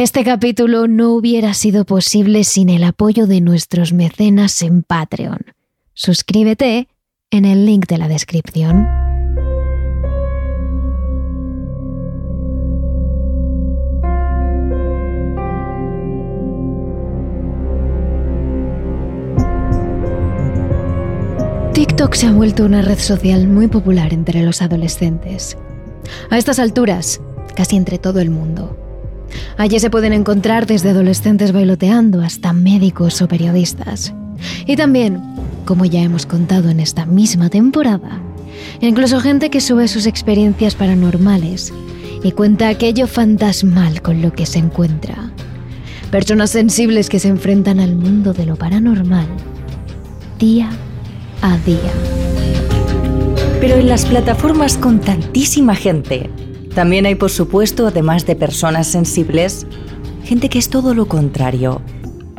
Este capítulo no hubiera sido posible sin el apoyo de nuestros mecenas en Patreon. Suscríbete en el link de la descripción. TikTok se ha vuelto una red social muy popular entre los adolescentes. A estas alturas, casi entre todo el mundo. Allí se pueden encontrar desde adolescentes bailoteando hasta médicos o periodistas. Y también, como ya hemos contado en esta misma temporada, incluso gente que sube sus experiencias paranormales y cuenta aquello fantasmal con lo que se encuentra. Personas sensibles que se enfrentan al mundo de lo paranormal día a día. Pero en las plataformas con tantísima gente, también hay, por supuesto, además de personas sensibles, gente que es todo lo contrario.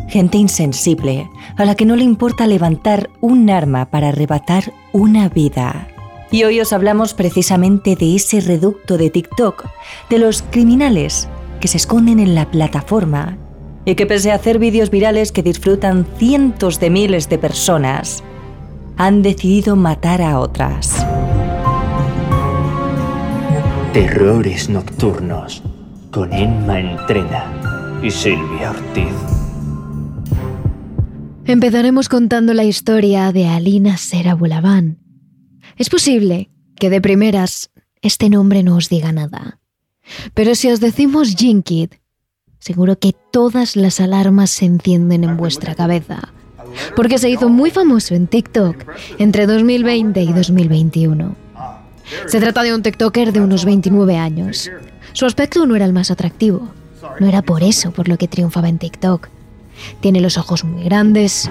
Gente insensible, a la que no le importa levantar un arma para arrebatar una vida. Y hoy os hablamos precisamente de ese reducto de TikTok, de los criminales que se esconden en la plataforma y que pese a hacer vídeos virales que disfrutan cientos de miles de personas, han decidido matar a otras. Terrores Nocturnos con Emma Entrena y Silvia Ortiz. Empezaremos contando la historia de Alina Sera Es posible que de primeras este nombre no os diga nada. Pero si os decimos Jinkid, seguro que todas las alarmas se encienden en vuestra cabeza. Porque se hizo muy famoso en TikTok entre 2020 y 2021. Se trata de un TikToker de unos 29 años. Su aspecto no era el más atractivo. No era por eso por lo que triunfaba en TikTok. Tiene los ojos muy grandes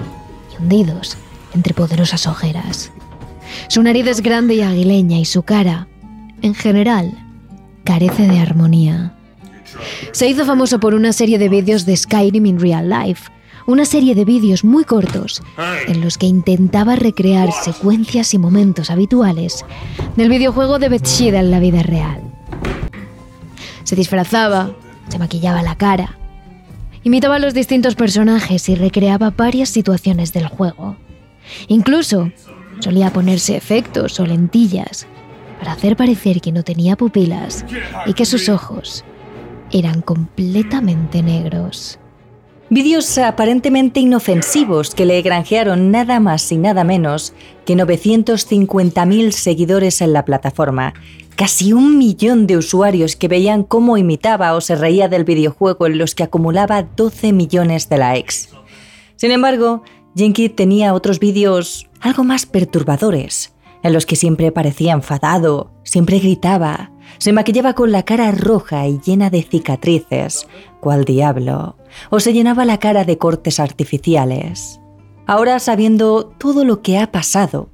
y hundidos entre poderosas ojeras. Su nariz es grande y aguileña y su cara, en general, carece de armonía. Se hizo famoso por una serie de vídeos de Skyrim in Real Life, una serie de vídeos muy cortos en los que intentaba recrear secuencias y momentos habituales del videojuego de Betshida en la vida real. Se disfrazaba, se maquillaba la cara, imitaba a los distintos personajes y recreaba varias situaciones del juego. Incluso solía ponerse efectos o lentillas para hacer parecer que no tenía pupilas y que sus ojos eran completamente negros. Vídeos aparentemente inofensivos que le granjearon nada más y nada menos que 950.000 seguidores en la plataforma, casi un millón de usuarios que veían cómo imitaba o se reía del videojuego en los que acumulaba 12 millones de likes. Sin embargo, Jinky tenía otros vídeos algo más perturbadores, en los que siempre parecía enfadado, siempre gritaba, se maquillaba con la cara roja y llena de cicatrices, cual diablo, o se llenaba la cara de cortes artificiales. Ahora sabiendo todo lo que ha pasado,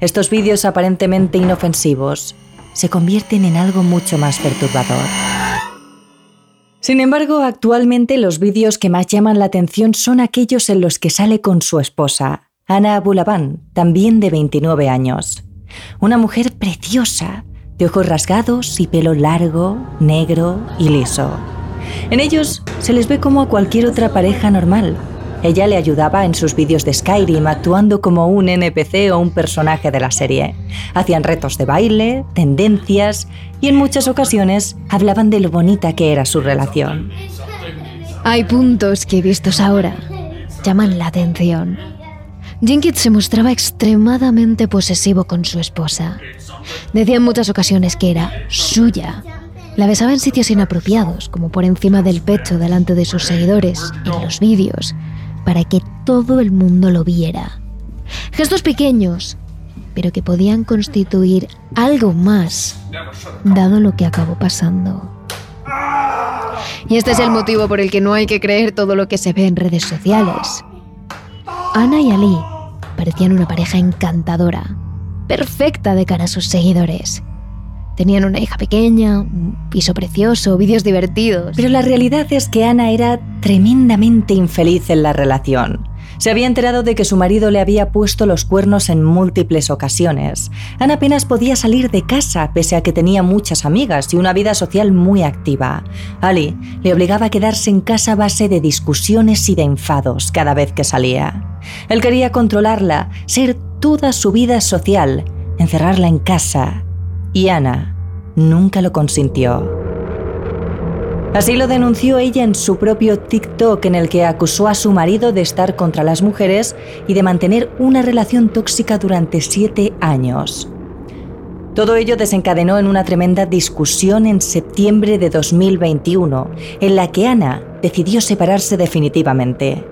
estos vídeos aparentemente inofensivos se convierten en algo mucho más perturbador. Sin embargo, actualmente los vídeos que más llaman la atención son aquellos en los que sale con su esposa, Ana Abulaban, también de 29 años. Una mujer preciosa, de ojos rasgados y pelo largo, negro y liso. En ellos se les ve como a cualquier otra pareja normal. Ella le ayudaba en sus vídeos de Skyrim actuando como un NPC o un personaje de la serie. Hacían retos de baile, tendencias y en muchas ocasiones hablaban de lo bonita que era su relación. Hay puntos que vistos ahora llaman la atención. Jinkit se mostraba extremadamente posesivo con su esposa. Decía en muchas ocasiones que era suya. La besaba en sitios inapropiados, como por encima del pecho delante de sus seguidores, en los vídeos, para que todo el mundo lo viera. Gestos pequeños, pero que podían constituir algo más, dado lo que acabó pasando. Y este es el motivo por el que no hay que creer todo lo que se ve en redes sociales. Ana y Ali parecían una pareja encantadora, perfecta de cara a sus seguidores. Tenían una hija pequeña, un piso precioso, vídeos divertidos. Pero la realidad es que Ana era tremendamente infeliz en la relación. Se había enterado de que su marido le había puesto los cuernos en múltiples ocasiones. Ana apenas podía salir de casa, pese a que tenía muchas amigas y una vida social muy activa. Ali le obligaba a quedarse en casa a base de discusiones y de enfados cada vez que salía. Él quería controlarla, ser toda su vida social, encerrarla en casa. Y Ana nunca lo consintió. Así lo denunció ella en su propio TikTok en el que acusó a su marido de estar contra las mujeres y de mantener una relación tóxica durante siete años. Todo ello desencadenó en una tremenda discusión en septiembre de 2021, en la que Ana decidió separarse definitivamente.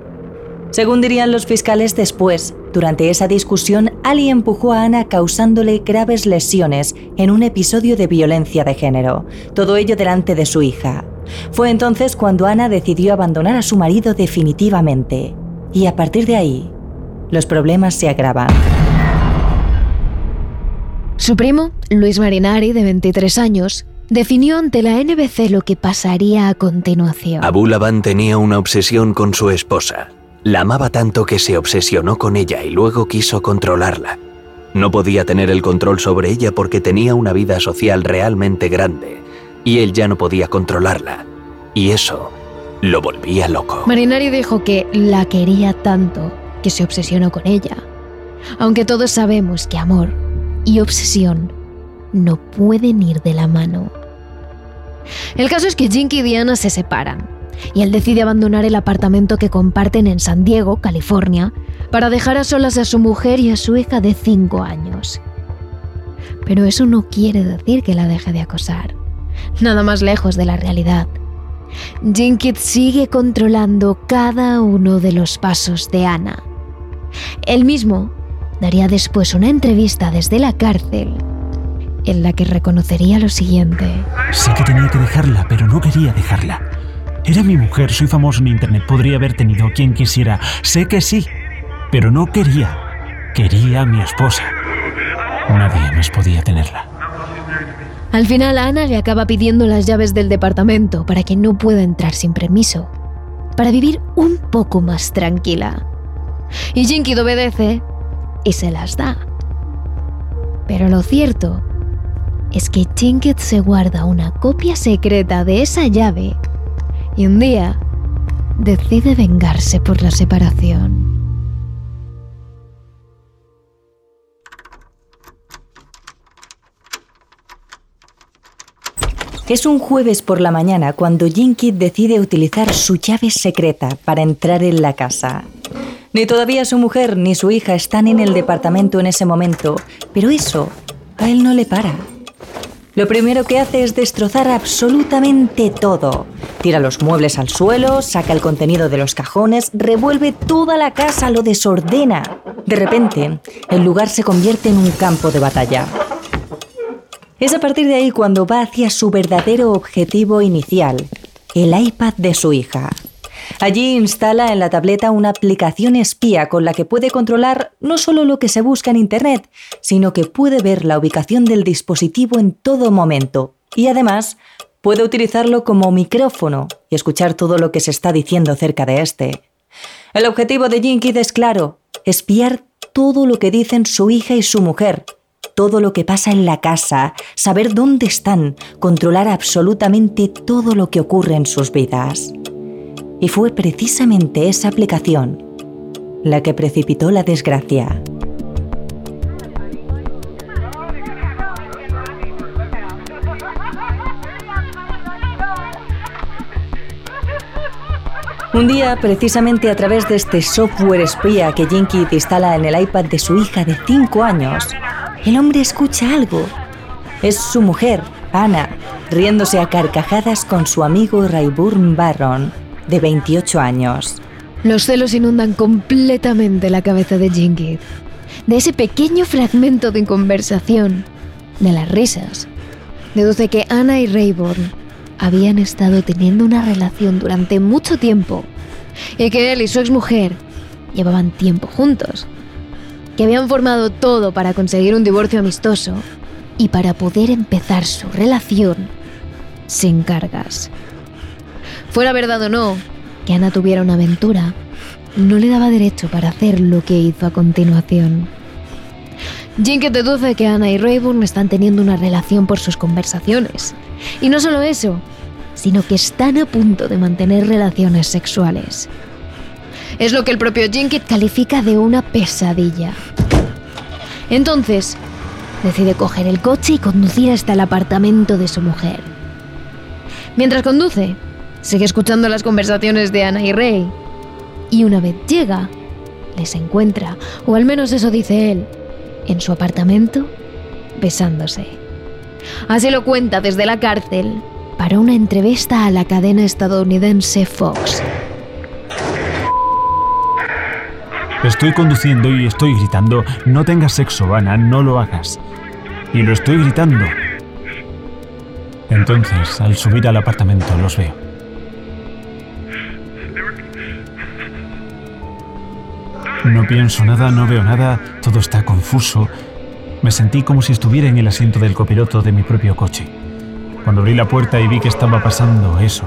Según dirían los fiscales después, durante esa discusión, Ali empujó a Ana causándole graves lesiones en un episodio de violencia de género, todo ello delante de su hija. Fue entonces cuando Ana decidió abandonar a su marido definitivamente. Y a partir de ahí, los problemas se agravan. Su primo, Luis Marinari, de 23 años, definió ante la NBC lo que pasaría a continuación. Abu Laban tenía una obsesión con su esposa. La amaba tanto que se obsesionó con ella y luego quiso controlarla. No podía tener el control sobre ella porque tenía una vida social realmente grande y él ya no podía controlarla. Y eso lo volvía loco. Marinari dijo que la quería tanto que se obsesionó con ella. Aunque todos sabemos que amor y obsesión no pueden ir de la mano. El caso es que Jinky y Diana se separan y él decide abandonar el apartamento que comparten en San Diego, California, para dejar a solas a su mujer y a su hija de 5 años. Pero eso no quiere decir que la deje de acosar nada más lejos de la realidad. Jinkit sigue controlando cada uno de los pasos de Ana. Él mismo daría después una entrevista desde la cárcel en la que reconocería lo siguiente. Sé que tenía que dejarla, pero no quería dejarla. Era mi mujer, soy famoso en Internet, podría haber tenido quien quisiera. Sé que sí, pero no quería. Quería a mi esposa. Nadie más podía tenerla. Al final Ana le acaba pidiendo las llaves del departamento para que no pueda entrar sin permiso, para vivir un poco más tranquila. Y Jinkid obedece y se las da. Pero lo cierto es que Jinkid se guarda una copia secreta de esa llave y un día decide vengarse por la separación. Es un jueves por la mañana cuando Jinky decide utilizar su llave secreta para entrar en la casa. Ni todavía su mujer ni su hija están en el departamento en ese momento, pero eso a él no le para. Lo primero que hace es destrozar absolutamente todo. Tira los muebles al suelo, saca el contenido de los cajones, revuelve toda la casa, lo desordena. De repente, el lugar se convierte en un campo de batalla. Es a partir de ahí cuando va hacia su verdadero objetivo inicial, el iPad de su hija. Allí instala en la tableta una aplicación espía con la que puede controlar no solo lo que se busca en Internet, sino que puede ver la ubicación del dispositivo en todo momento y además puede utilizarlo como micrófono y escuchar todo lo que se está diciendo cerca de este. El objetivo de Jinkid es claro, espiar todo lo que dicen su hija y su mujer todo lo que pasa en la casa, saber dónde están, controlar absolutamente todo lo que ocurre en sus vidas. Y fue precisamente esa aplicación la que precipitó la desgracia. Un día, precisamente a través de este software espía que Jinky instala en el iPad de su hija de 5 años, el hombre escucha algo. Es su mujer, Ana, riéndose a carcajadas con su amigo Rayburn Barron, de 28 años. Los celos inundan completamente la cabeza de Jinky. De ese pequeño fragmento de conversación, de las risas, deduce que Ana y Rayburn habían estado teniendo una relación durante mucho tiempo y que él y su exmujer llevaban tiempo juntos que habían formado todo para conseguir un divorcio amistoso y para poder empezar su relación sin cargas. Fuera verdad o no que Ana tuviera una aventura, no le daba derecho para hacer lo que hizo a continuación. Jinkett deduce que Anna y Rayburn están teniendo una relación por sus conversaciones. Y no solo eso, sino que están a punto de mantener relaciones sexuales. Es lo que el propio Jinkett califica de una pesadilla. Entonces, decide coger el coche y conducir hasta el apartamento de su mujer. Mientras conduce, sigue escuchando las conversaciones de Ana y Ray. Y una vez llega, les encuentra, o al menos eso dice él, en su apartamento, besándose. Así lo cuenta desde la cárcel para una entrevista a la cadena estadounidense Fox. Estoy conduciendo y estoy gritando, no tengas sexo, Ana, no lo hagas. Y lo estoy gritando. Entonces, al subir al apartamento, los veo. No pienso nada, no veo nada, todo está confuso. Me sentí como si estuviera en el asiento del copiloto de mi propio coche. Cuando abrí la puerta y vi que estaba pasando eso,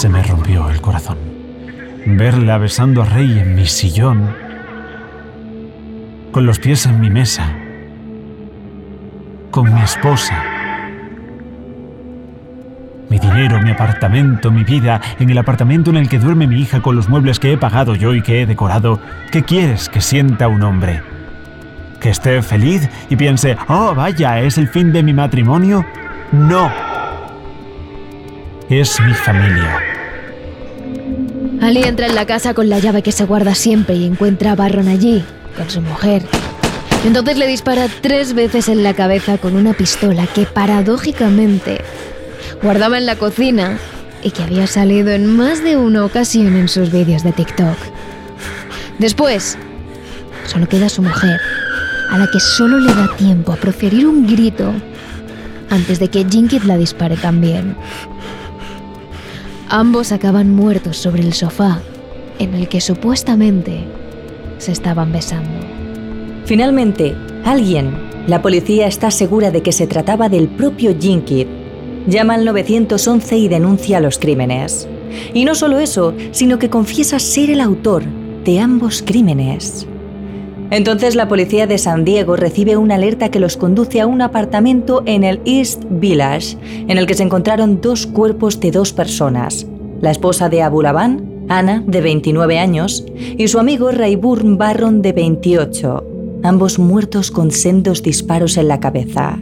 se me rompió el corazón. Verla besando a Rey en mi sillón, con los pies en mi mesa, con mi esposa mi dinero, mi apartamento, mi vida, en el apartamento en el que duerme mi hija con los muebles que he pagado yo y que he decorado. ¿Qué quieres que sienta un hombre? ¿Que esté feliz y piense, oh, vaya, es el fin de mi matrimonio? No. Es mi familia. Ali entra en la casa con la llave que se guarda siempre y encuentra a Barron allí, con su mujer. Entonces le dispara tres veces en la cabeza con una pistola que paradójicamente guardaba en la cocina y que había salido en más de una ocasión en sus vídeos de TikTok. Después, solo queda su mujer, a la que solo le da tiempo a proferir un grito antes de que Jinkit la dispare también. Ambos acaban muertos sobre el sofá en el que supuestamente se estaban besando. Finalmente, alguien, la policía está segura de que se trataba del propio Jinkit, llama al 911 y denuncia los crímenes. Y no solo eso, sino que confiesa ser el autor de ambos crímenes. Entonces la policía de San Diego recibe una alerta que los conduce a un apartamento en el East Village, en el que se encontraron dos cuerpos de dos personas, la esposa de Abu Laban, Ana, de 29 años, y su amigo Rayburn Barron, de 28, ambos muertos con sendos disparos en la cabeza.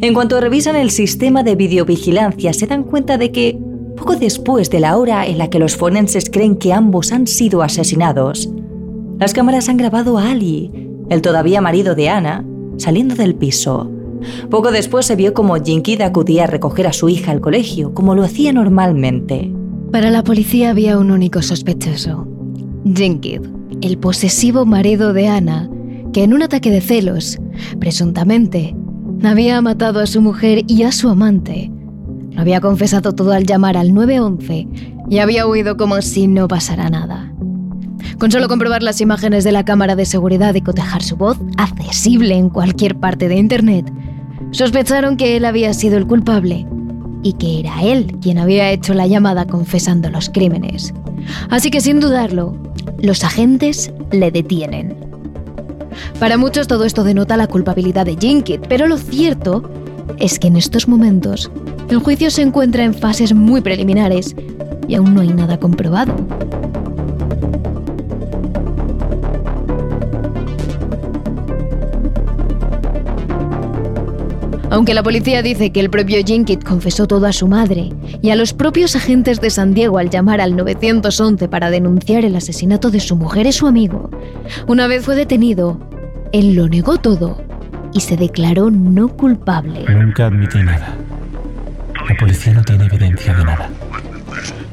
En cuanto revisan el sistema de videovigilancia, se dan cuenta de que, poco después de la hora en la que los forenses creen que ambos han sido asesinados, las cámaras han grabado a Ali, el todavía marido de Ana, saliendo del piso. Poco después se vio como Jinkid acudía a recoger a su hija al colegio, como lo hacía normalmente. Para la policía había un único sospechoso. Jinkid, el posesivo marido de Ana, que en un ataque de celos, presuntamente, había matado a su mujer y a su amante. Lo había confesado todo al llamar al 911 y había huido como si no pasara nada. Con solo comprobar las imágenes de la cámara de seguridad y cotejar su voz, accesible en cualquier parte de Internet, sospecharon que él había sido el culpable y que era él quien había hecho la llamada confesando los crímenes. Así que sin dudarlo, los agentes le detienen. Para muchos todo esto denota la culpabilidad de Jinkit, pero lo cierto es que en estos momentos el juicio se encuentra en fases muy preliminares y aún no hay nada comprobado. Aunque la policía dice que el propio Jinkit confesó todo a su madre y a los propios agentes de San Diego al llamar al 911 para denunciar el asesinato de su mujer y su amigo, una vez fue detenido, él lo negó todo y se declaró no culpable. Nunca admití nada. La policía no tiene evidencia de nada.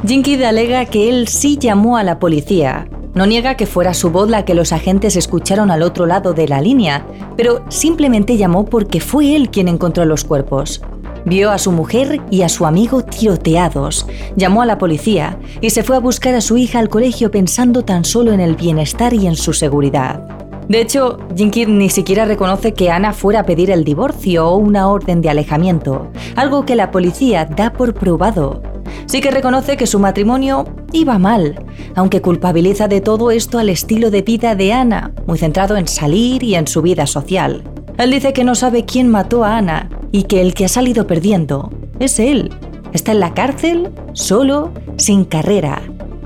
Jinkid alega que él sí llamó a la policía. No niega que fuera su voz la que los agentes escucharon al otro lado de la línea, pero simplemente llamó porque fue él quien encontró los cuerpos. Vio a su mujer y a su amigo tiroteados, llamó a la policía y se fue a buscar a su hija al colegio pensando tan solo en el bienestar y en su seguridad. De hecho, Jinkid ni siquiera reconoce que Ana fuera a pedir el divorcio o una orden de alejamiento, algo que la policía da por probado. Sí que reconoce que su matrimonio iba mal, aunque culpabiliza de todo esto al estilo de vida de Ana, muy centrado en salir y en su vida social. Él dice que no sabe quién mató a Ana y que el que ha salido perdiendo es él. Está en la cárcel, solo, sin carrera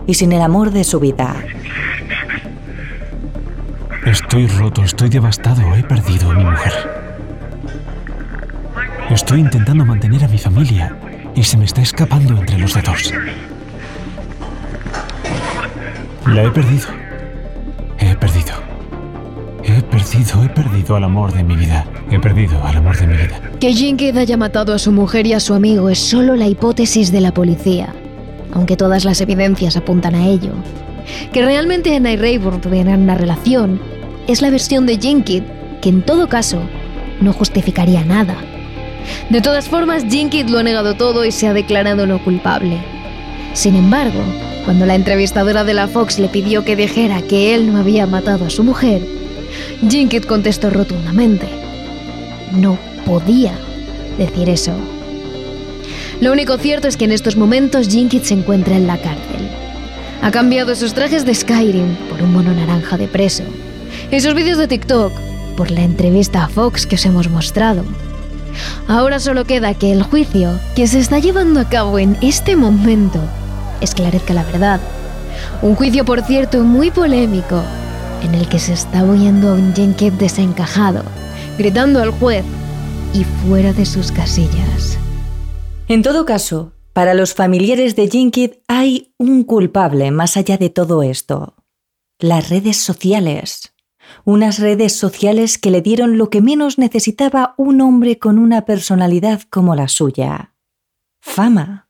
y sin el amor de su vida. Estoy roto, estoy devastado, he perdido a mi mujer. Estoy intentando mantener a mi familia y se me está escapando entre los dedos. La he perdido. He perdido. He perdido, he perdido al amor de mi vida. He perdido al amor de mi vida. Que Jinkid haya matado a su mujer y a su amigo es solo la hipótesis de la policía, aunque todas las evidencias apuntan a ello. Que realmente Anna y Rayburn tuvieran una relación es la versión de Jinkid, que en todo caso no justificaría nada. De todas formas, Jinkid lo ha negado todo y se ha declarado no culpable. Sin embargo, cuando la entrevistadora de la Fox le pidió que dijera que él no había matado a su mujer, Jinkid contestó rotundamente. No podía decir eso. Lo único cierto es que en estos momentos Jinkid se encuentra en la cárcel. Ha cambiado sus trajes de Skyrim por un mono naranja de preso y sus vídeos de TikTok por la entrevista a Fox que os hemos mostrado. Ahora solo queda que el juicio que se está llevando a cabo en este momento esclarezca la verdad. Un juicio, por cierto, muy polémico, en el que se está oyendo a un Jenkins desencajado, gritando al juez y fuera de sus casillas. En todo caso, para los familiares de Jenkins hay un culpable más allá de todo esto. Las redes sociales unas redes sociales que le dieron lo que menos necesitaba un hombre con una personalidad como la suya. Fama.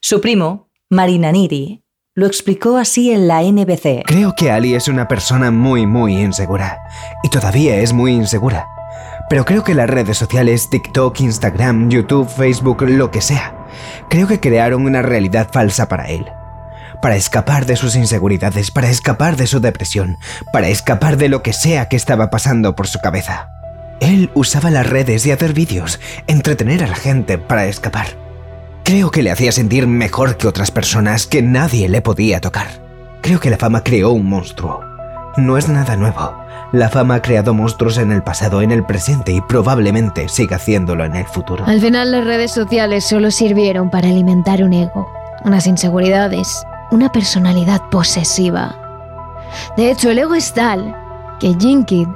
Su primo, Marinaniri, lo explicó así en la NBC. Creo que Ali es una persona muy, muy insegura. Y todavía es muy insegura. Pero creo que las redes sociales, TikTok, Instagram, YouTube, Facebook, lo que sea, creo que crearon una realidad falsa para él para escapar de sus inseguridades, para escapar de su depresión, para escapar de lo que sea que estaba pasando por su cabeza. Él usaba las redes y hacer vídeos, entretener a la gente para escapar. Creo que le hacía sentir mejor que otras personas que nadie le podía tocar. Creo que la fama creó un monstruo. No es nada nuevo. La fama ha creado monstruos en el pasado, en el presente y probablemente siga haciéndolo en el futuro. Al final las redes sociales solo sirvieron para alimentar un ego, unas inseguridades una personalidad posesiva. De hecho, el ego es tal que Jinkid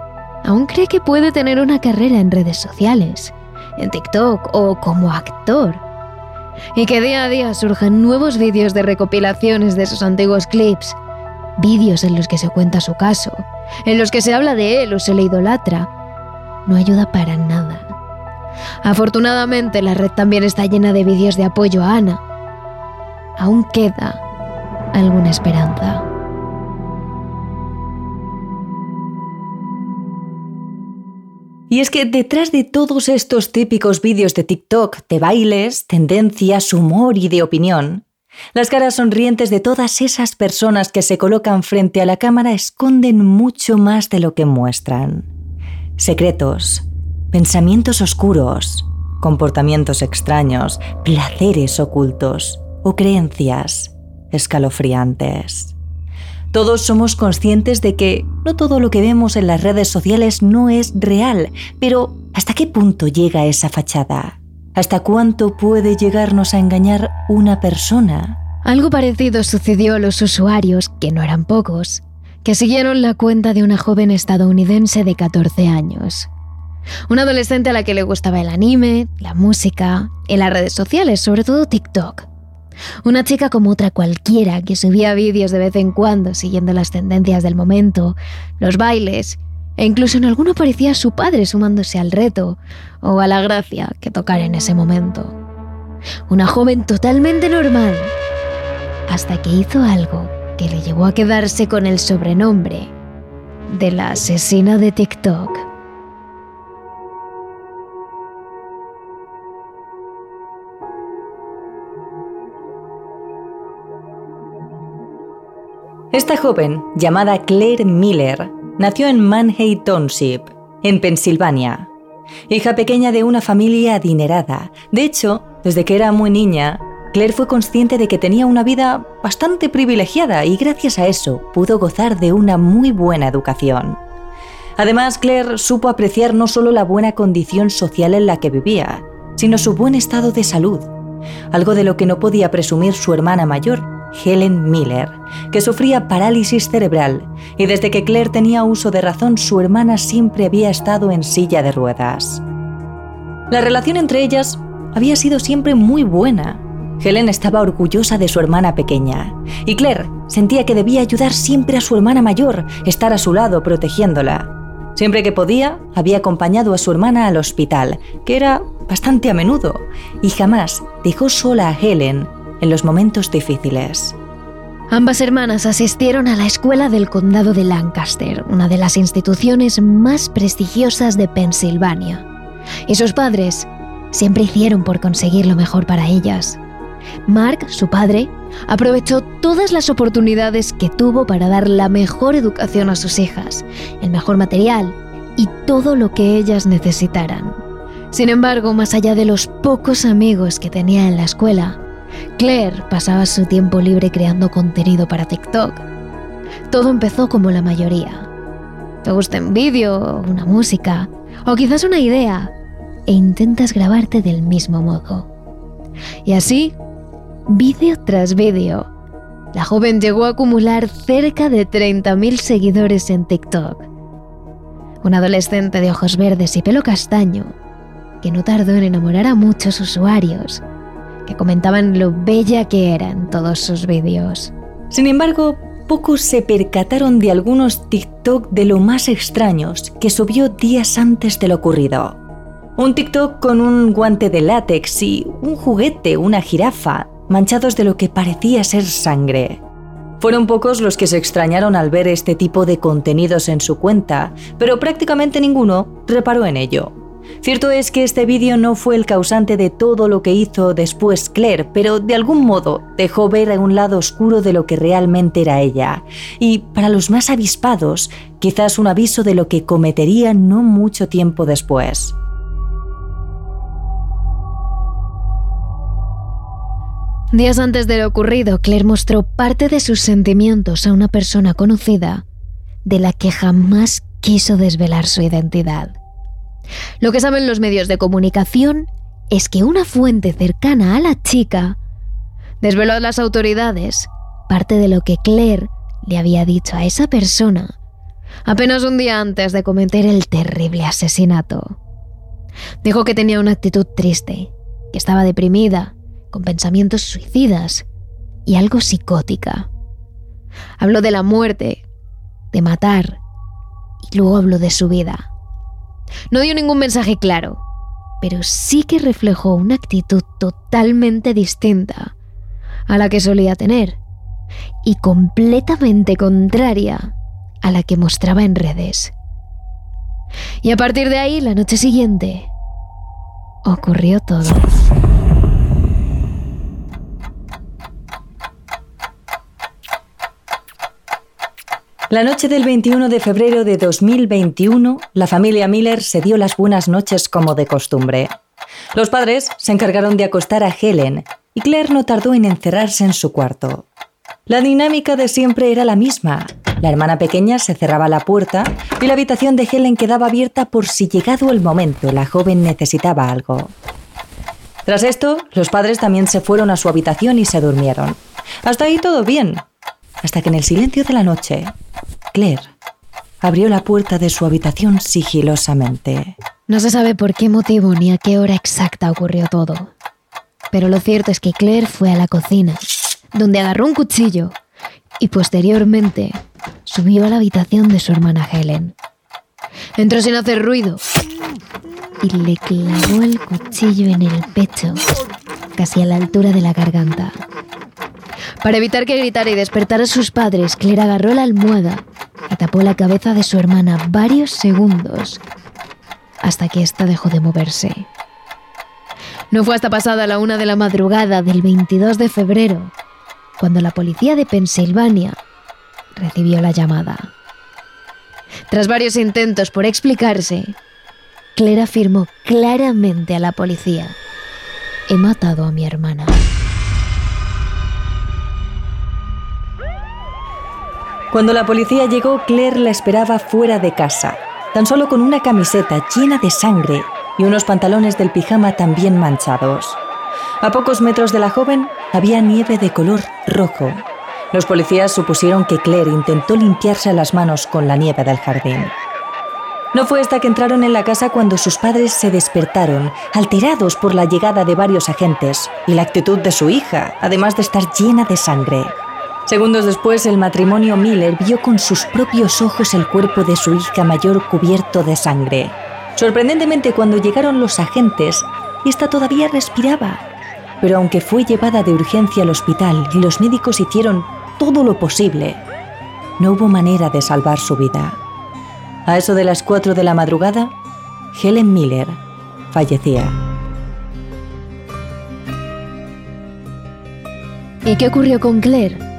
aún cree que puede tener una carrera en redes sociales, en TikTok o como actor. Y que día a día surjan nuevos vídeos de recopilaciones de sus antiguos clips, vídeos en los que se cuenta su caso, en los que se habla de él o se le idolatra, no ayuda para nada. Afortunadamente la red también está llena de vídeos de apoyo a Ana. Aún queda alguna esperanza. Y es que detrás de todos estos típicos vídeos de TikTok de bailes, tendencias, humor y de opinión, las caras sonrientes de todas esas personas que se colocan frente a la cámara esconden mucho más de lo que muestran. Secretos, pensamientos oscuros, comportamientos extraños, placeres ocultos o creencias escalofriantes. Todos somos conscientes de que no todo lo que vemos en las redes sociales no es real, pero ¿hasta qué punto llega esa fachada? ¿Hasta cuánto puede llegarnos a engañar una persona? Algo parecido sucedió a los usuarios, que no eran pocos, que siguieron la cuenta de una joven estadounidense de 14 años. Una adolescente a la que le gustaba el anime, la música y las redes sociales, sobre todo TikTok. Una chica como otra cualquiera que subía vídeos de vez en cuando siguiendo las tendencias del momento, los bailes, e incluso en alguno parecía su padre sumándose al reto o a la gracia que tocar en ese momento. Una joven totalmente normal, hasta que hizo algo que le llevó a quedarse con el sobrenombre de la asesina de TikTok. Esta joven, llamada Claire Miller, nació en Manhattan Township, en Pensilvania. Hija pequeña de una familia adinerada. De hecho, desde que era muy niña, Claire fue consciente de que tenía una vida bastante privilegiada y gracias a eso pudo gozar de una muy buena educación. Además, Claire supo apreciar no solo la buena condición social en la que vivía, sino su buen estado de salud, algo de lo que no podía presumir su hermana mayor, Helen Miller, que sufría parálisis cerebral y desde que Claire tenía uso de razón su hermana siempre había estado en silla de ruedas. La relación entre ellas había sido siempre muy buena. Helen estaba orgullosa de su hermana pequeña y Claire sentía que debía ayudar siempre a su hermana mayor, estar a su lado protegiéndola. Siempre que podía, había acompañado a su hermana al hospital, que era bastante a menudo, y jamás dejó sola a Helen en los momentos difíciles. Ambas hermanas asistieron a la escuela del condado de Lancaster, una de las instituciones más prestigiosas de Pensilvania. Y sus padres siempre hicieron por conseguir lo mejor para ellas. Mark, su padre, aprovechó todas las oportunidades que tuvo para dar la mejor educación a sus hijas, el mejor material y todo lo que ellas necesitaran. Sin embargo, más allá de los pocos amigos que tenía en la escuela, Claire pasaba su tiempo libre creando contenido para TikTok. Todo empezó como la mayoría. Te gusta un vídeo, una música, o quizás una idea, e intentas grabarte del mismo modo. Y así vídeo tras vídeo. La joven llegó a acumular cerca de 30.000 seguidores en TikTok. Un adolescente de ojos verdes y pelo castaño, que no tardó en enamorar a muchos usuarios, que comentaban lo bella que eran todos sus vídeos. Sin embargo, pocos se percataron de algunos TikTok de lo más extraños que subió días antes de lo ocurrido. Un TikTok con un guante de látex y un juguete, una jirafa, manchados de lo que parecía ser sangre. Fueron pocos los que se extrañaron al ver este tipo de contenidos en su cuenta, pero prácticamente ninguno reparó en ello. Cierto es que este vídeo no fue el causante de todo lo que hizo después Claire, pero de algún modo dejó ver un lado oscuro de lo que realmente era ella. Y para los más avispados, quizás un aviso de lo que cometería no mucho tiempo después. Días antes de lo ocurrido, Claire mostró parte de sus sentimientos a una persona conocida de la que jamás quiso desvelar su identidad. Lo que saben los medios de comunicación es que una fuente cercana a la chica desveló a las autoridades parte de lo que Claire le había dicho a esa persona apenas un día antes de cometer el terrible asesinato. Dijo que tenía una actitud triste, que estaba deprimida con pensamientos suicidas y algo psicótica. Habló de la muerte, de matar, y luego habló de su vida. No dio ningún mensaje claro, pero sí que reflejó una actitud totalmente distinta a la que solía tener y completamente contraria a la que mostraba en redes. Y a partir de ahí, la noche siguiente, ocurrió todo. La noche del 21 de febrero de 2021, la familia Miller se dio las buenas noches como de costumbre. Los padres se encargaron de acostar a Helen y Claire no tardó en encerrarse en su cuarto. La dinámica de siempre era la misma. La hermana pequeña se cerraba la puerta y la habitación de Helen quedaba abierta por si llegado el momento la joven necesitaba algo. Tras esto, los padres también se fueron a su habitación y se durmieron. Hasta ahí todo bien, hasta que en el silencio de la noche Claire abrió la puerta de su habitación sigilosamente. No se sabe por qué motivo ni a qué hora exacta ocurrió todo. Pero lo cierto es que Claire fue a la cocina, donde agarró un cuchillo y posteriormente subió a la habitación de su hermana Helen. Entró sin hacer ruido y le clavó el cuchillo en el pecho, casi a la altura de la garganta. Para evitar que gritara y despertara a sus padres, Claire agarró la almohada y tapó la cabeza de su hermana varios segundos hasta que ésta dejó de moverse. No fue hasta pasada la una de la madrugada del 22 de febrero cuando la policía de Pensilvania recibió la llamada. Tras varios intentos por explicarse, Claire afirmó claramente a la policía, he matado a mi hermana. Cuando la policía llegó, Claire la esperaba fuera de casa, tan solo con una camiseta llena de sangre y unos pantalones del pijama también manchados. A pocos metros de la joven había nieve de color rojo. Los policías supusieron que Claire intentó limpiarse las manos con la nieve del jardín. No fue hasta que entraron en la casa cuando sus padres se despertaron, alterados por la llegada de varios agentes y la actitud de su hija, además de estar llena de sangre. Segundos después, el matrimonio Miller vio con sus propios ojos el cuerpo de su hija mayor cubierto de sangre. Sorprendentemente, cuando llegaron los agentes, esta todavía respiraba. Pero aunque fue llevada de urgencia al hospital y los médicos hicieron todo lo posible, no hubo manera de salvar su vida. A eso de las 4 de la madrugada, Helen Miller fallecía. ¿Y qué ocurrió con Claire?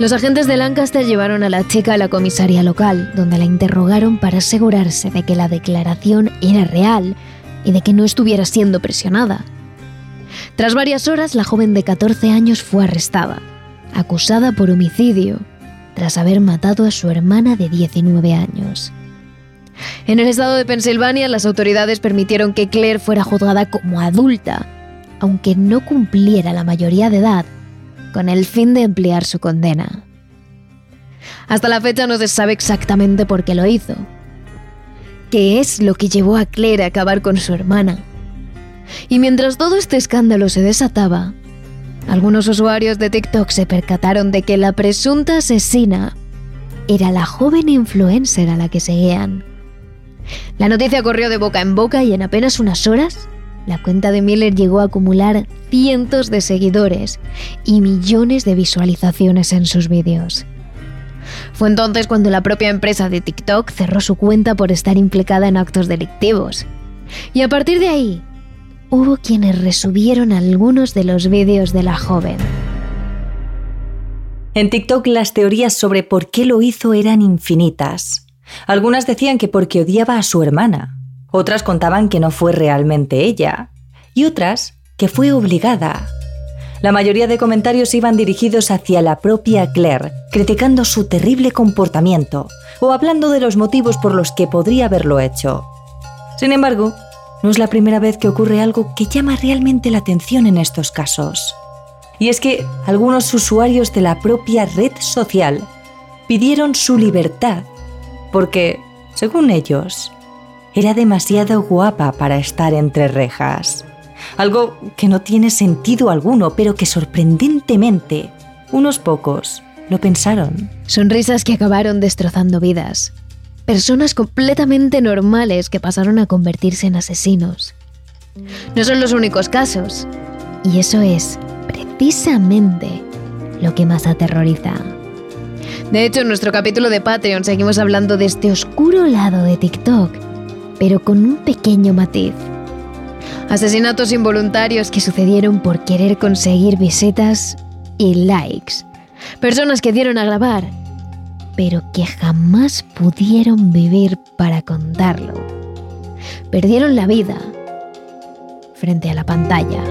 Los agentes de Lancaster llevaron a la chica a la comisaría local, donde la interrogaron para asegurarse de que la declaración era real y de que no estuviera siendo presionada. Tras varias horas, la joven de 14 años fue arrestada, acusada por homicidio, tras haber matado a su hermana de 19 años. En el estado de Pensilvania, las autoridades permitieron que Claire fuera juzgada como adulta, aunque no cumpliera la mayoría de edad, con el fin de emplear su condena. Hasta la fecha no se sabe exactamente por qué lo hizo. ¿Qué es lo que llevó a Claire a acabar con su hermana? Y mientras todo este escándalo se desataba, algunos usuarios de TikTok se percataron de que la presunta asesina era la joven influencer a la que seguían. La noticia corrió de boca en boca y en apenas unas horas, la cuenta de Miller llegó a acumular cientos de seguidores y millones de visualizaciones en sus vídeos. Fue entonces cuando la propia empresa de TikTok cerró su cuenta por estar implicada en actos delictivos. Y a partir de ahí, hubo quienes resubieron algunos de los vídeos de la joven. En TikTok las teorías sobre por qué lo hizo eran infinitas. Algunas decían que porque odiaba a su hermana, otras contaban que no fue realmente ella, y otras que fue obligada. La mayoría de comentarios iban dirigidos hacia la propia Claire, criticando su terrible comportamiento o hablando de los motivos por los que podría haberlo hecho. Sin embargo, no es la primera vez que ocurre algo que llama realmente la atención en estos casos. Y es que algunos usuarios de la propia red social pidieron su libertad porque, según ellos, era demasiado guapa para estar entre rejas. Algo que no tiene sentido alguno, pero que sorprendentemente, unos pocos lo pensaron. Sonrisas que acabaron destrozando vidas. Personas completamente normales que pasaron a convertirse en asesinos. No son los únicos casos. Y eso es precisamente lo que más aterroriza. De hecho, en nuestro capítulo de Patreon seguimos hablando de este oscuro lado de TikTok, pero con un pequeño matiz. Asesinatos involuntarios que sucedieron por querer conseguir visitas y likes. Personas que dieron a grabar, pero que jamás pudieron vivir para contarlo. Perdieron la vida frente a la pantalla.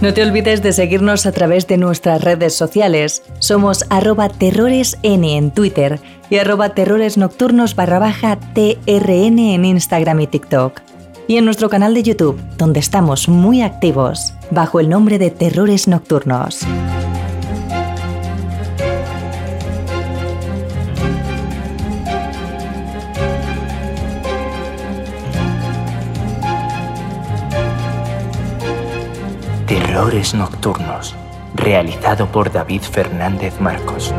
No te olvides de seguirnos a través de nuestras redes sociales. Somos arroba terroresn en Twitter y arroba terroresnocturnos barra baja TRN en Instagram y TikTok. Y en nuestro canal de YouTube, donde estamos muy activos, bajo el nombre de Terrores Nocturnos. Terrores Nocturnos, realizado por David Fernández Marcos.